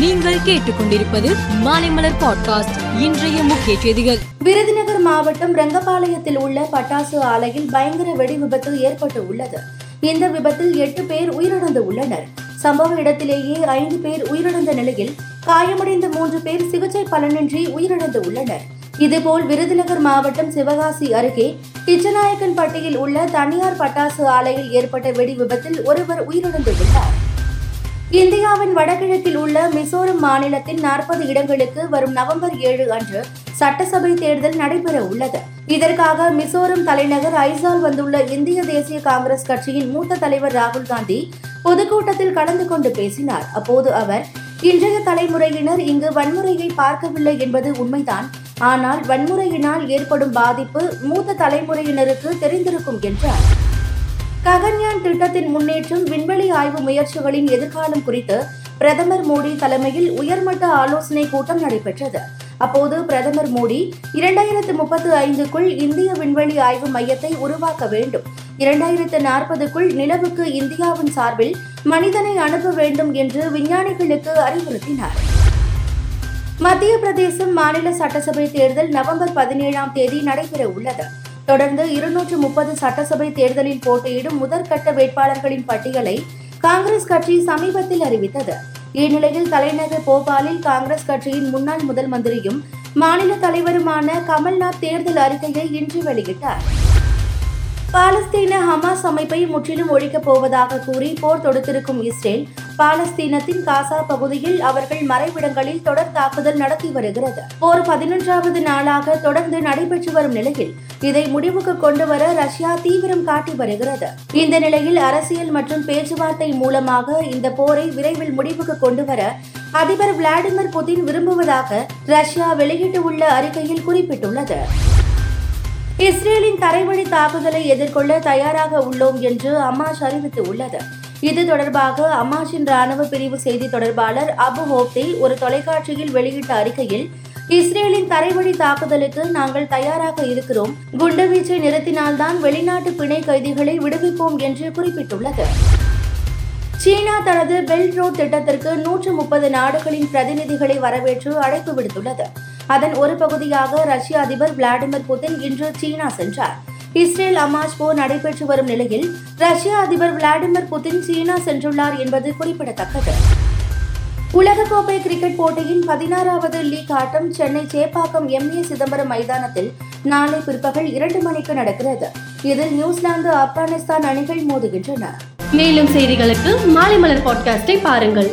நீங்கள் கேட்டுக்கொண்டிருப்பது மாலைமலர் பாட்காஸ்ட் இன்றைய முக்கிய செய்திகள். விருதுநகர் மாவட்டம் ரங்கபாளையத்தில் உள்ள பட்டாசு ஆலையில் பயங்கர வெடி விபத்து ஏற்பட்டு உள்ளது. இந்த விபத்தில் எட்டு பேர் உயிரிழந்து உள்ளனர். சம்பவ இடத்திலேயே ஐந்து பேர் உயிரிழந்த நிலையில் காயமடைந்த மூன்று பேர் சிகிச்சை பலனின்றி உயிரிழந்து உள்ளனர். இதுபோல் விருதுநகர் மாவட்டம் சிவகாசி அருகே கிச்சநாயக்கன்பட்டியில் உள்ள தனியார் பட்டாசு ஆலையில் ஏற்பட்ட வெடி விபத்தில் ஒருவர் உயிரிழந்துள்ளார். இந்தியாவின் வடகிழக்கில் உள்ள மிசோரம் மாநிலத்தின் நாற்பது இடங்களுக்கு வரும் நவம்பர் ஏழு அன்று சட்டசபை தேர்தல் நடைபெற உள்ளது. இதற்காக மிசோரம் தலைநகர் ஐசால் வந்துள்ள இந்திய தேசிய காங்கிரஸ் கட்சியின் மூத்த தலைவர் ராகுல் காந்தி பொதுக்கூட்டத்தில் கலந்து கொண்டு பேசினார். அப்போது அவர் இன்றைய தலைமுறையினர் இங்கு வன்முறையை பார்க்கவில்லை என்பது உண்மைதான். ஆனால் வன்முறையினால் ஏற்படும் பாதிப்பு மூத்த தலைமுறையினருக்கு தெரிந்திருக்கும் என்றார். ககன்யான் திட்டத்தின் முன்னேற்றம் விண்வெளி ஆய்வு முயற்சிகளின் எதிர்காலம் குறித்து பிரதமர் மோடி தலைமையில் உயர்மட்ட ஆலோசனை கூட்டம் நடைபெற்றது. அப்போது பிரதமர் மோடி இரண்டாயிரத்து முப்பத்து ஐந்துக்குள் இந்திய விண்வெளி ஆய்வு மையத்தை உருவாக்க வேண்டும். இரண்டாயிரத்து நாற்பதுக்குள் நிலவுக்கு இந்தியாவின் சார்பில் மனிதனை அனுப்ப வேண்டும் என்று விஞ்ஞானிகளுக்கு அறிவுறுத்தினார். மத்திய பிரதேசம் மாநில சட்டசபை தேர்தல் நவம்பர் பதினேழாம் தேதி நடைபெற உள்ளது தொடர்ந்து இருநூற்று முப்பது சட்டசபை தேர்தலில் போட்டியிடும் முதற்கட்ட வேட்பாளர்களின் பட்டியலை காங்கிரஸ் கட்சி சமீபத்தில் அறிவித்தது. இந்நிலையில் தலைநகர் போபாலில் காங்கிரஸ் கட்சியின் முன்னாள் முதல் மந்திரியும் மாநில தலைவருமான கமல்நாத் தேர்தல் அறிக்கையை இன்று வெளியிட்டார். பாலஸ்தீன ஹமாஸ் அமைப்பை முற்றிலும் ஒழிக்கப் போவதாக கூறி போர் தொடுத்திருக்கும் இஸ்ரேல் பாலஸ்தீனத்தின் காசா பகுதியில் அவர்கள் மறைவிடங்களில் தொடர் தாக்குதல் நடத்தி வருகிறது. போர் பதினொன்றாவது நாளாக தொடர்ந்து நடைபெற்று வரும் நிலையில் இதை முடிவுக்கு கொண்டு வர ரஷ்யா தீவிரம் காட்டி வருகிறது. இந்த நிலையில் அரசியல் மற்றும் பேச்சுவார்த்தை மூலமாக இந்த போரை விரைவில் முடிவுக்கு கொண்டு வர அதிபர் விளாடிமிர் புதின் விரும்புவதாக ரஷ்யா வெளியிட்டுள்ள அறிக்கையில் குறிப்பிட்டுள்ளது. இஸ்ரேலின் தரைவழி தாக்குதலை எதிர்கொள்ள தயாராக உள்ளோம் என்று அமாஷ் அறிவித்து உள்ளது இது தொடர்பாக அமாஷின் ராணுவ பிரிவு செய்தி தொடர்பாளர் அபு ஹோப்தே ஒரு தொலைக்காட்சியில் வெளியிட்ட அறிக்கையில் இஸ்ரேலின் தரைவழி தாக்குதலுக்கு நாங்கள் தயாராக இருக்கிறோம். குண்டுவீச்சை நிறுத்தினால்தான் வெளிநாட்டு பிணை கைதிகளை விடுவிப்போம் என்று குறிப்பிட்டுள்ளது. சீனா தனது பெல்ட் ரோட் திட்டத்திற்கு நூற்று முப்பது நாடுகளின் பிரதிநிதிகளை வரவேற்று அழைப்பு விடுத்துள்ளது. அதன் ஒரு பகுதியாக ரஷ்ய அதிபர் விளாடிமிர் புதின் இன்று சீனா சென்றார். இஸ்ரேல் அமாஸ் போர் நடைபெற்று வரும் நிலையில் ரஷ்ய அதிபர் விளாடிமிர் புதின் சீனா சென்றுள்ளார் என்பது குறிப்பிடத்தக்கது. உலகக்கோப்பை கிரிக்கெட் போட்டியின் பதினாறாவது லீக் ஆட்டம் சென்னை சேப்பாக்கம் எம் ஏ சிதம்பரம் மைதானத்தில் நாளை பிற்பகல் இரண்டு மணிக்கு நடக்கிறது. இதில் நியூசிலாந்து ஆப்கானிஸ்தான் அணிகள் மோதுகின்றன. மேலும் செய்திகளுக்கு மாலை மலர் பாட்காஸ்டை பாருங்கள்.